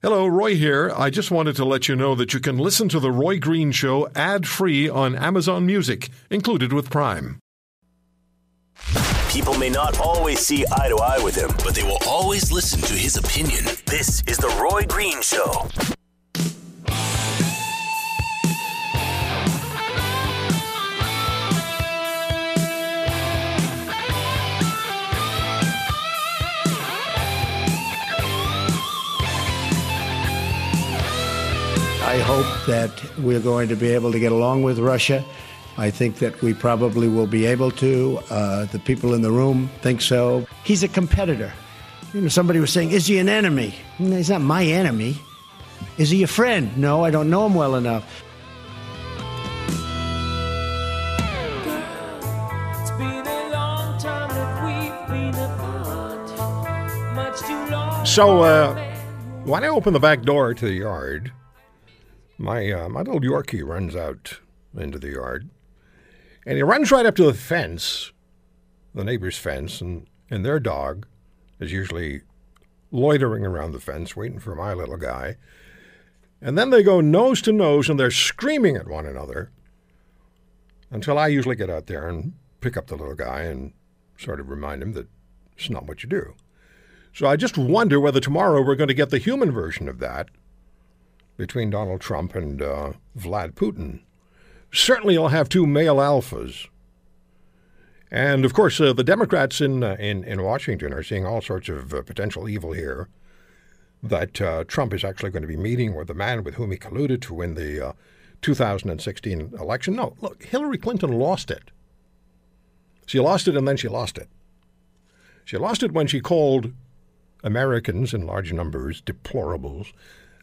Hello, Roy here. I just wanted to let you know that you can listen to The Roy Green Show ad free on Amazon Music, included with Prime. People may not always see eye to eye with him, but they will always listen to his opinion. This is The Roy Green Show. I hope that we're going to be able to get along with Russia. I think that we probably will be able to. Uh, the people in the room think so. He's a competitor. You know, somebody was saying, "Is he an enemy?" No, he's not my enemy. Is he a friend? No, I don't know him well enough. It's been a long time that we've been apart. Much too long. So, uh, when I open the back door to the yard, my uh, my little Yorkie runs out into the yard, and he runs right up to the fence, the neighbor's fence, and, and their dog is usually loitering around the fence, waiting for my little guy. And then they go nose to nose, and they're screaming at one another until I usually get out there and pick up the little guy and sort of remind him that it's not what you do. So I just wonder whether tomorrow we're going to get the human version of that between Donald Trump and uh, Vlad Putin. Certainly, you'll have two male alphas. And of course, uh, the Democrats in, uh, in, in Washington are seeing all sorts of uh, potential evil here. That uh, Trump is actually going to be meeting with the man with whom he colluded to win the uh, 2016 election. No, look, Hillary Clinton lost it. She lost it and then she lost it. She lost it when she called Americans in large numbers deplorables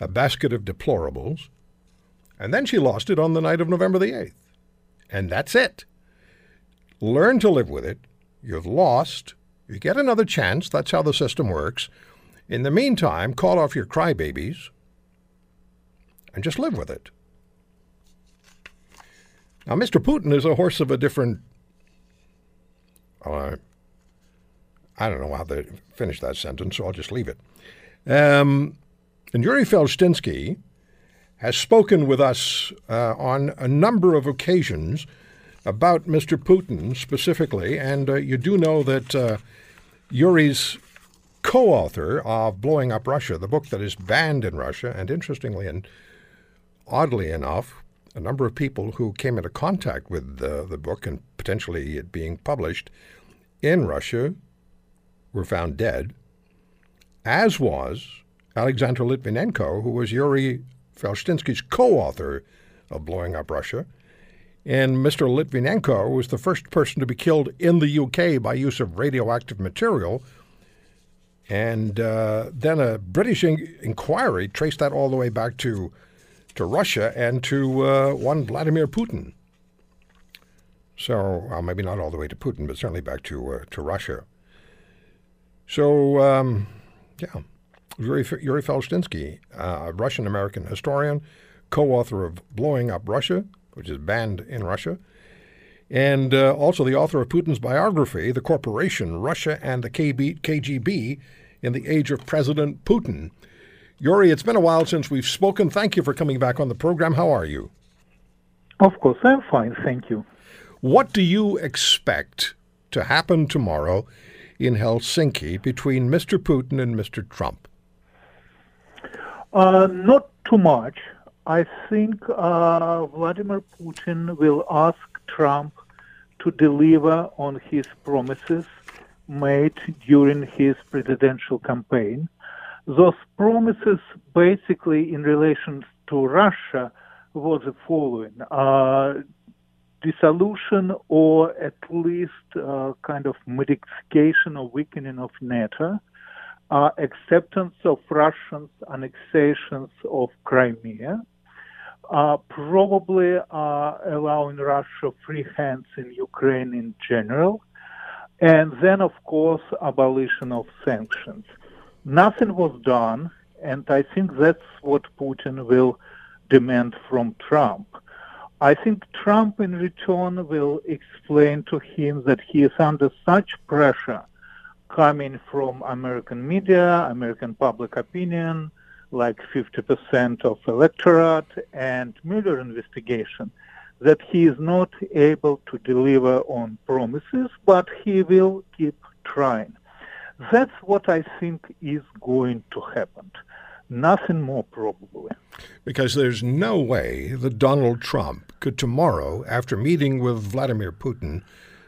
a basket of deplorables. And then she lost it on the night of November the 8th. And that's it. Learn to live with it. You've lost. You get another chance. That's how the system works. In the meantime, call off your crybabies and just live with it. Now, Mr. Putin is a horse of a different. Uh, I don't know how to finish that sentence, so I'll just leave it. Um, and Yuri Felshtinsky has spoken with us uh, on a number of occasions about Mr. Putin specifically, and uh, you do know that uh, Yuri's co-author of Blowing Up Russia, the book that is banned in Russia, and interestingly and oddly enough, a number of people who came into contact with the, the book and potentially it being published in Russia were found dead, as was Alexander Litvinenko, who was Yuri Felshtinsky's co-author of Blowing Up Russia. And Mr. Litvinenko was the first person to be killed in the UK by use of radioactive material. And uh, then a British in- inquiry traced that all the way back to, to Russia and to uh, one Vladimir Putin. So, well, maybe not all the way to Putin, but certainly back to, uh, to Russia. So, um, yeah. Yuri, Yuri Felshtinsky, a Russian American historian, co author of Blowing Up Russia, which is banned in Russia, and uh, also the author of Putin's biography, The Corporation, Russia and the KB, KGB in the Age of President Putin. Yuri, it's been a while since we've spoken. Thank you for coming back on the program. How are you? Of course, I'm fine. Thank you. What do you expect to happen tomorrow in Helsinki between Mr. Putin and Mr. Trump? Uh, not too much. I think uh, Vladimir Putin will ask Trump to deliver on his promises made during his presidential campaign. Those promises, basically in relation to Russia, was the following. Uh, dissolution or at least uh, kind of modification or weakening of NATO, uh, acceptance of Russians' annexations of Crimea, uh, probably allowing Russia free hands in Ukraine in general, and then, of course, abolition of sanctions. Nothing was done, and I think that's what Putin will demand from Trump. I think Trump, in return, will explain to him that he is under such pressure coming from American media, American public opinion, like 50% of electorate and Mueller investigation, that he is not able to deliver on promises, but he will keep trying. That's what I think is going to happen. Nothing more probably. Because there's no way that Donald Trump could tomorrow, after meeting with Vladimir Putin,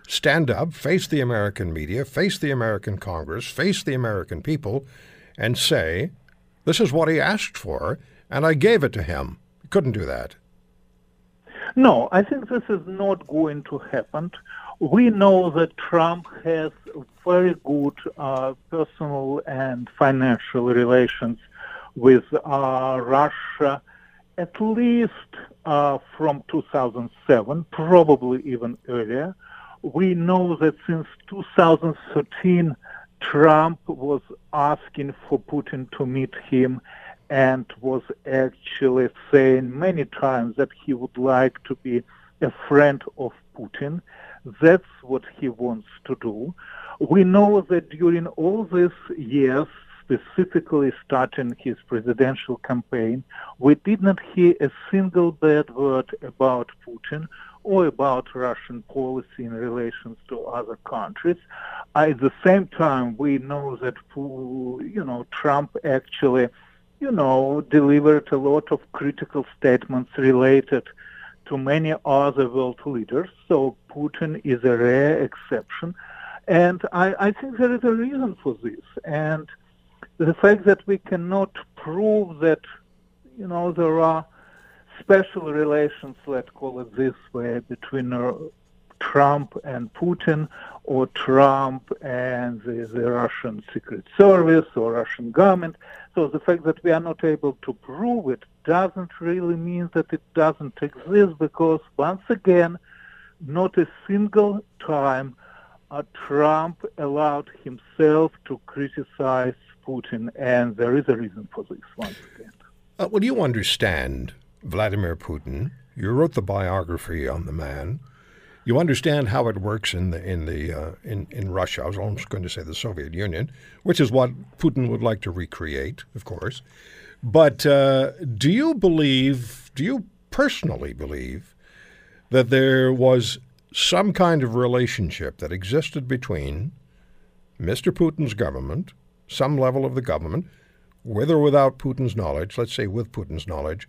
stand up, face the American media, face the American Congress, face the American people, and say, this is what he asked for, and I gave it to him. He couldn't do that. No, I think this is not going to happen. We know that Trump has very good uh, personal and financial relations with uh, Russia, at least uh, from 2007, probably even earlier. We know that since 2013, Trump was asking for Putin to meet him and was actually saying many times that he would like to be a friend of Putin. That's what he wants to do. We know that during all these years, specifically starting his presidential campaign, we did not hear a single bad word about Putin or about Russian policy in relations to other countries. At the same time, we know that you know Trump actually, you know, delivered a lot of critical statements related to many other world leaders. So Putin is a rare exception, and I, I think there is a reason for this. And the fact that we cannot prove that, you know, there are special relations, let's call it this way, between uh, Trump and Putin, or Trump and the, the, Russian Secret Service or Russian government. So the fact that we are not able to prove it doesn't really mean that it doesn't exist because, once again, not a single time uh, Trump allowed himself to criticize Putin, and there is a reason for this, once again. Uh, well, you understand Vladimir Putin. You wrote the biography on the man. You understand how it works in the in the uh, in in Russia. I was almost going to say the Soviet Union, which is what Putin would like to recreate, of course. But uh, do you believe? Do you personally believe that there was some kind of relationship that existed between Mr. Putin's government, some level of the government, with or without Putin's knowledge, let's say with Putin's knowledge,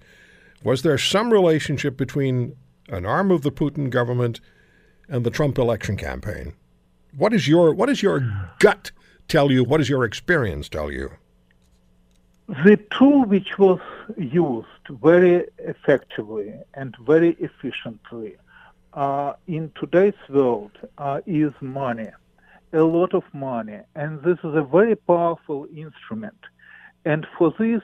was there some relationship between an arm of the Putin government and the Trump election campaign? What is your what does your gut tell you? What does your experience tell you? The tool which was used very effectively and very efficiently uh, in today's world uh, is money, a lot of money, and this is a very powerful instrument. And for this,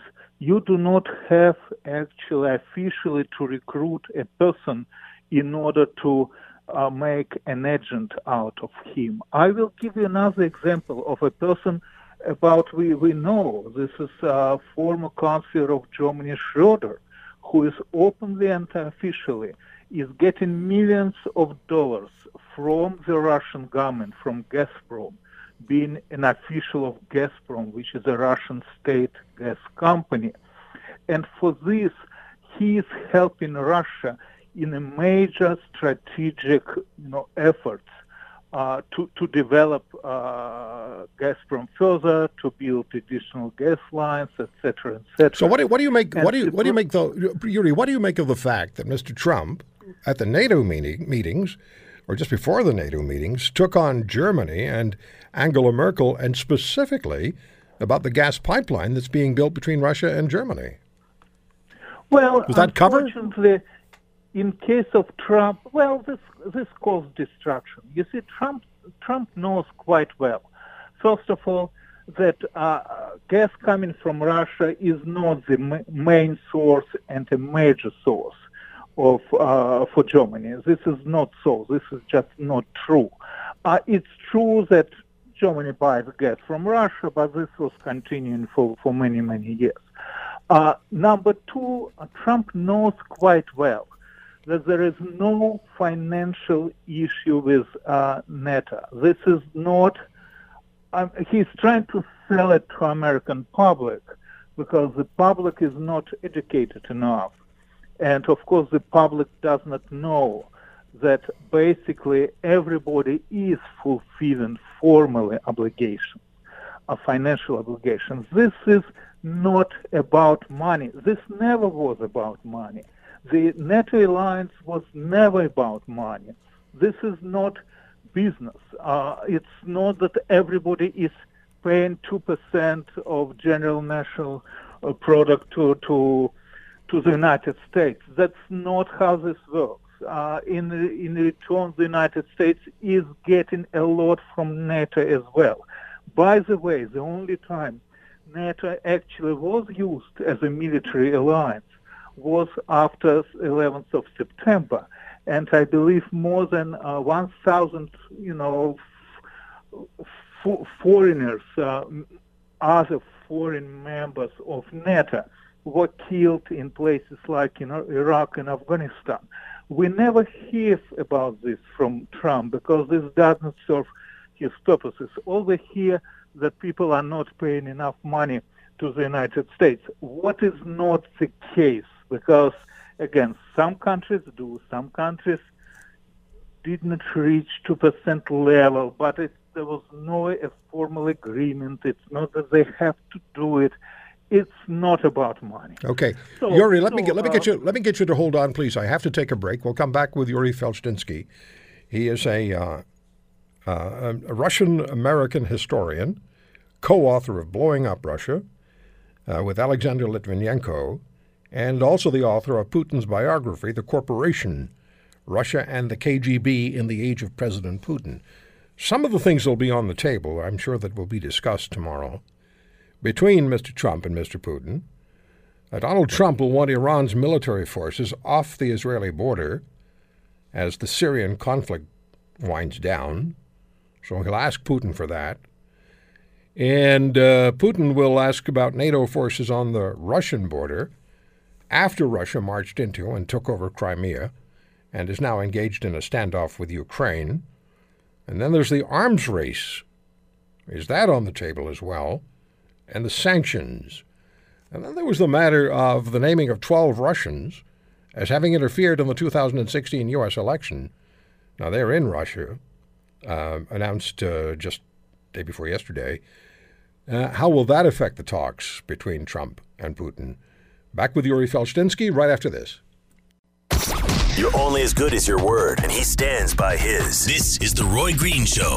you do not have actually officially to recruit a person in order to uh, make an agent out of him. I will give you another example of a person about we, we know. This is a former chancellor of Germany, Schroeder, who is openly and officially is getting millions of dollars from the Russian government, from Gazprom, being an official of Gazprom, which is a Russian state gas company. And for this, he is helping Russia in a major strategic you know, efforts uh, to, to develop uh, Gazprom further, to build additional gas lines, etc., etc. So what do, what do you make? what do you what do you make though, Yuri? What do you make of the fact that Mr. Trump, at the NATO meeting, meetings, or just before the NATO meetings, took on Germany and Angela Merkel, and specifically about the gas pipeline that's being built between Russia and Germany. Well, was that covered? in case of Trump, well, this this caused destruction. You see, Trump Trump knows quite well. First of all, that uh, gas coming from Russia is not the ma- main source and a major source of uh, for Germany. This is not so. This is just not true. Uh, it's true that Germany buys gas from Russia, but this was continuing for, for many, many years. Uh, number two, uh, Trump knows quite well that there is no financial issue with uh, NATO. This is not. Um, he's trying to sell it to American public because the public is not educated enough. And of course, the public does not know that basically everybody is fulfilling formally obligations, uh, financial obligations. This is not about money. This never was about money. The NATO alliance was never about money. This is not business. Uh, it's not that everybody is paying two percent of general national uh, product to to to the United States. That's not how this works. Uh, in in return, the United States is getting a lot from NATO as well. By the way, the only time NATO actually was used as a military alliance was after 11th of September, and I believe more than uh, 1,000, you know, f- foreigners, uh, other foreign members of NATO, were killed in places like in Iraq and Afghanistan. We never hear about this from Trump because this doesn't serve his purposes. All we hear that people are not paying enough money to the United States. What is not the case because, again, some countries do, some countries didn't reach 2% level, but it, there was no a formal agreement. It's not that they have to do it. It's not about money. Okay, So- Yuri, let me get, let me get uh, you let me get you to hold on, please. I have to take a break. We'll come back with Yuri Felshtinsky. He is a, uh, uh, a Russian American historian, co-author of Blowing Up Russia, uh, with Alexander Litvinenko, and also the author of Putin's biography, The Corporation: Russia and the KGB in the Age of President Putin. Some of the things that will be on the table, I'm sure that will be discussed tomorrow between Mr. Trump and Mr. Putin. Uh, Donald Trump will want Iran's military forces off the Israeli border as the Syrian conflict winds down. So he'll ask Putin for that. And uh, Putin will ask about NATO forces on the Russian border after Russia marched into and took over Crimea and is now engaged in a standoff with Ukraine. And then there's the arms race. Is that on the table as well? And the sanctions. And then there was the matter of the naming of 12 Russians as having interfered in the 2016 U.S. election. Now, they're in Russia, uh, announced uh, just day before yesterday. Uh, how will that affect the talks between Trump and Putin? Back with Yuri Felshtinsky right after this. You're only as good as your word, and he stands by his. This is The Roy Green Show.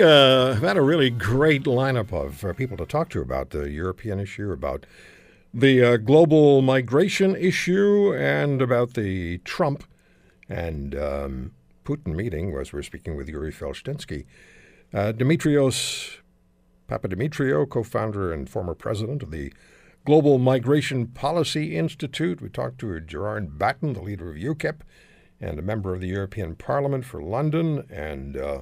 We uh, have had a really great lineup of uh, people to talk to about the European issue, about the uh, global migration issue, and about the Trump and um, Putin meeting, as we're speaking with Yuri Felshtinsky. Uh, Dimitrios Papadimitriou, co founder and former president of the Global Migration Policy Institute. We talked to Gerard Batten, the leader of UKIP and a member of the European Parliament for London, and uh,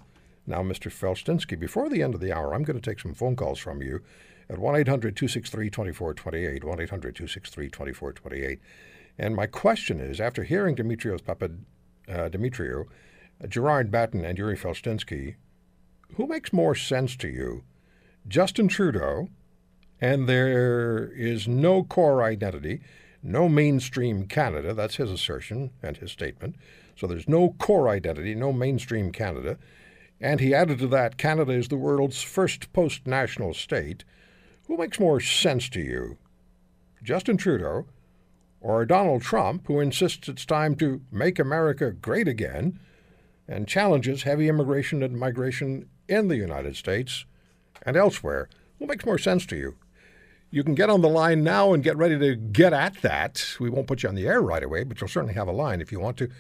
now Mr. Felshtinsky. Before the end of the hour, I'm going to take some phone calls from you at 1 800 263 2428, 1 800 263 2428. And my question is after hearing Dimitrios Papad, uh, Dimitriou, uh, Gerard Batten, and Yuri Felshtinsky, who makes more sense to you? Justin Trudeau, and there is no core identity, no mainstream Canada. That's his assertion and his statement. So there's no core identity, no mainstream Canada. And he added to that Canada is the world's first post national state. Who makes more sense to you? Justin Trudeau or Donald Trump, who insists it's time to make America great again and challenges heavy immigration and migration in the United States and elsewhere? Who makes more sense to you? You can get on the line now and get ready to get at that. We won't put you on the air right away, but you'll certainly have a line if you want to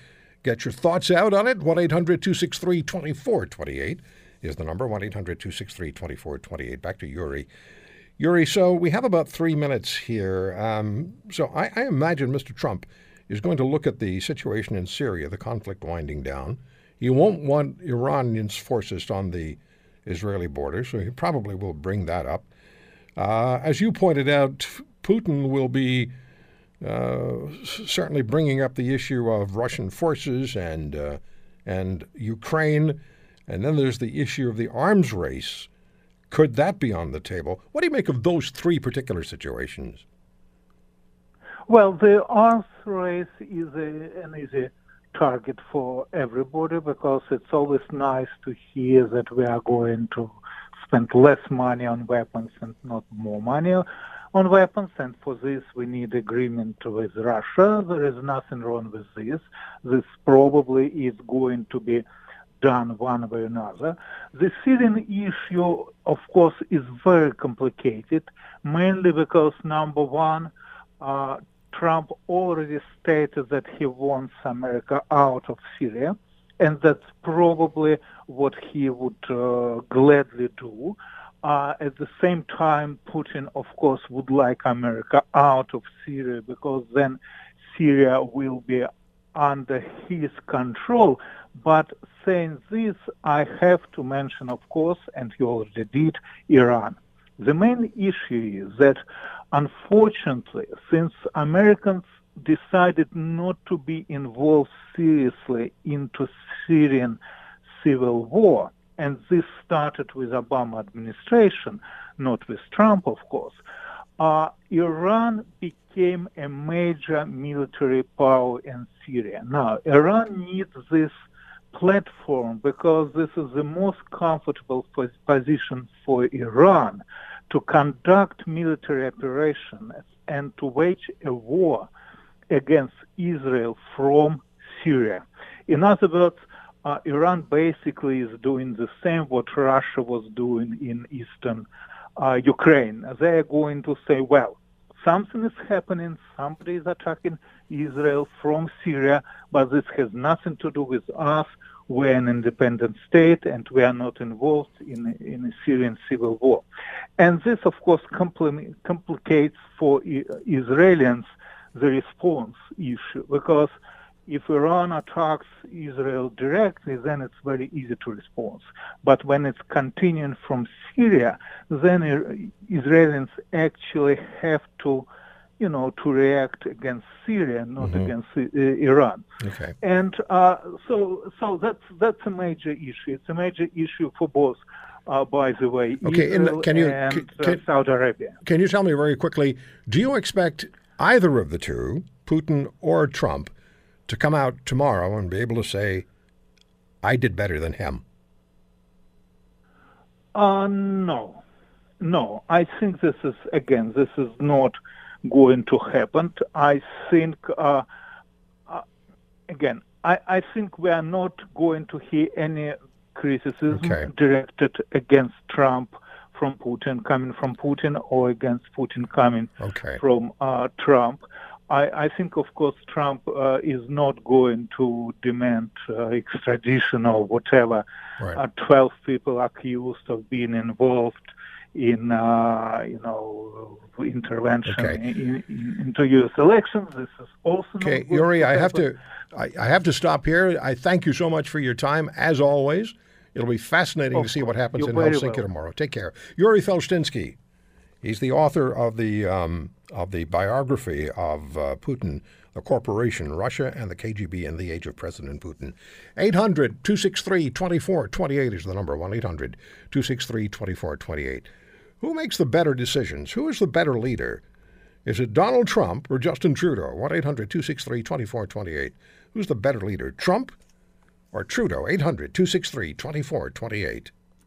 get your thoughts out on it. 1 800 263 2428 is the number 1 800 263 2428. Back to Yuri. Yuri, so we have about three minutes here. Um, so I, I imagine Mr. Trump is going to look at the situation in Syria, the conflict winding down. He won't want Iranian forces on the Israeli border, so he probably will bring that up. Uh, as you pointed out, Putin will be uh, certainly bringing up the issue of Russian forces and uh, and Ukraine, and then there's the issue of the arms race. Could that be on the table? What do you make of those three particular situations? Well, the arms race is a, an easy target for everybody because it's always nice to hear that we are going to spend less money on weapons and not more money on weapons. And for this, we need agreement with Russia. There is nothing wrong with this. This probably is going to be done one way or another. The Syrian issue, of course, is very complicated, mainly because, number one, uh, Trump already stated that he wants America out of Syria, and that's probably what he would uh, gladly do. Uh, at the same time, Putin, of course, would like America out of Syria because then Syria will be under his control. But saying this, I have to mention, of course, and you already did, Iran. The main issue is that, unfortunately, since Americans decided not to be involved seriously into Syrian civil war, and this started with Obama administration, not with Trump, of course, uh, Iran became a major military power in Syria. Now, Iran needs this platform because this is the most comfortable position for Iran to conduct military operations and to wage a war against Israel from Syria. In other words, uh, Iran basically is doing the same what Russia was doing in eastern uh, Ukraine. They are going to say, well, something is happening, somebody is attacking Israel from Syria, but this has nothing to do with us. We're an independent state and we are not involved in, in a Syrian civil war. And this, of course, compli- complicates for I- Israelis the response issue because if Iran attacks Israel directly, then it's very easy to respond. But when it's continuing from Syria, then Israelis actually have to, you know, to react against Syria, not against uh, Iran. Okay. And uh, so, so that's that's a major issue. It's a major issue for both, uh, by the way, Okay, Israel can you- and can- uh, can- Saudi Arabia. Can you tell me very quickly, do you expect either of the two, Putin or Trump, to come out tomorrow and be able to say, I did better than him? Uh, no, no. I think this is again, this is not going to happen. I think uh, uh, again, I, I think we are not going to hear any criticism Okay. directed against Trump from Putin coming from Putin or against Putin coming Okay. from uh, Trump. I, I think, of course, Trump uh, is not going to demand uh, extradition or whatever. Right. Uh, Twelve people accused of being involved in, uh, you know, intervention Okay. in, in, into U.S. elections. This is also Okay, Yuri, I have to, I, I have to stop here. I thank you so much for your time, as always. It'll be fascinating Of to see what happens in Helsinki welcome. tomorrow. Take care, Yuri Felshtinsky. He's the author of the um, of the biography of uh, Putin, the corporation, Russia, and the KGB in the age of President Putin. 800 263 2428 is the number 1 800 263 2428. Who makes the better decisions? Who is the better leader? Is it Donald Trump or Justin Trudeau? 1 800 263 2428. Who's the better leader, Trump or Trudeau? 800 263 2428.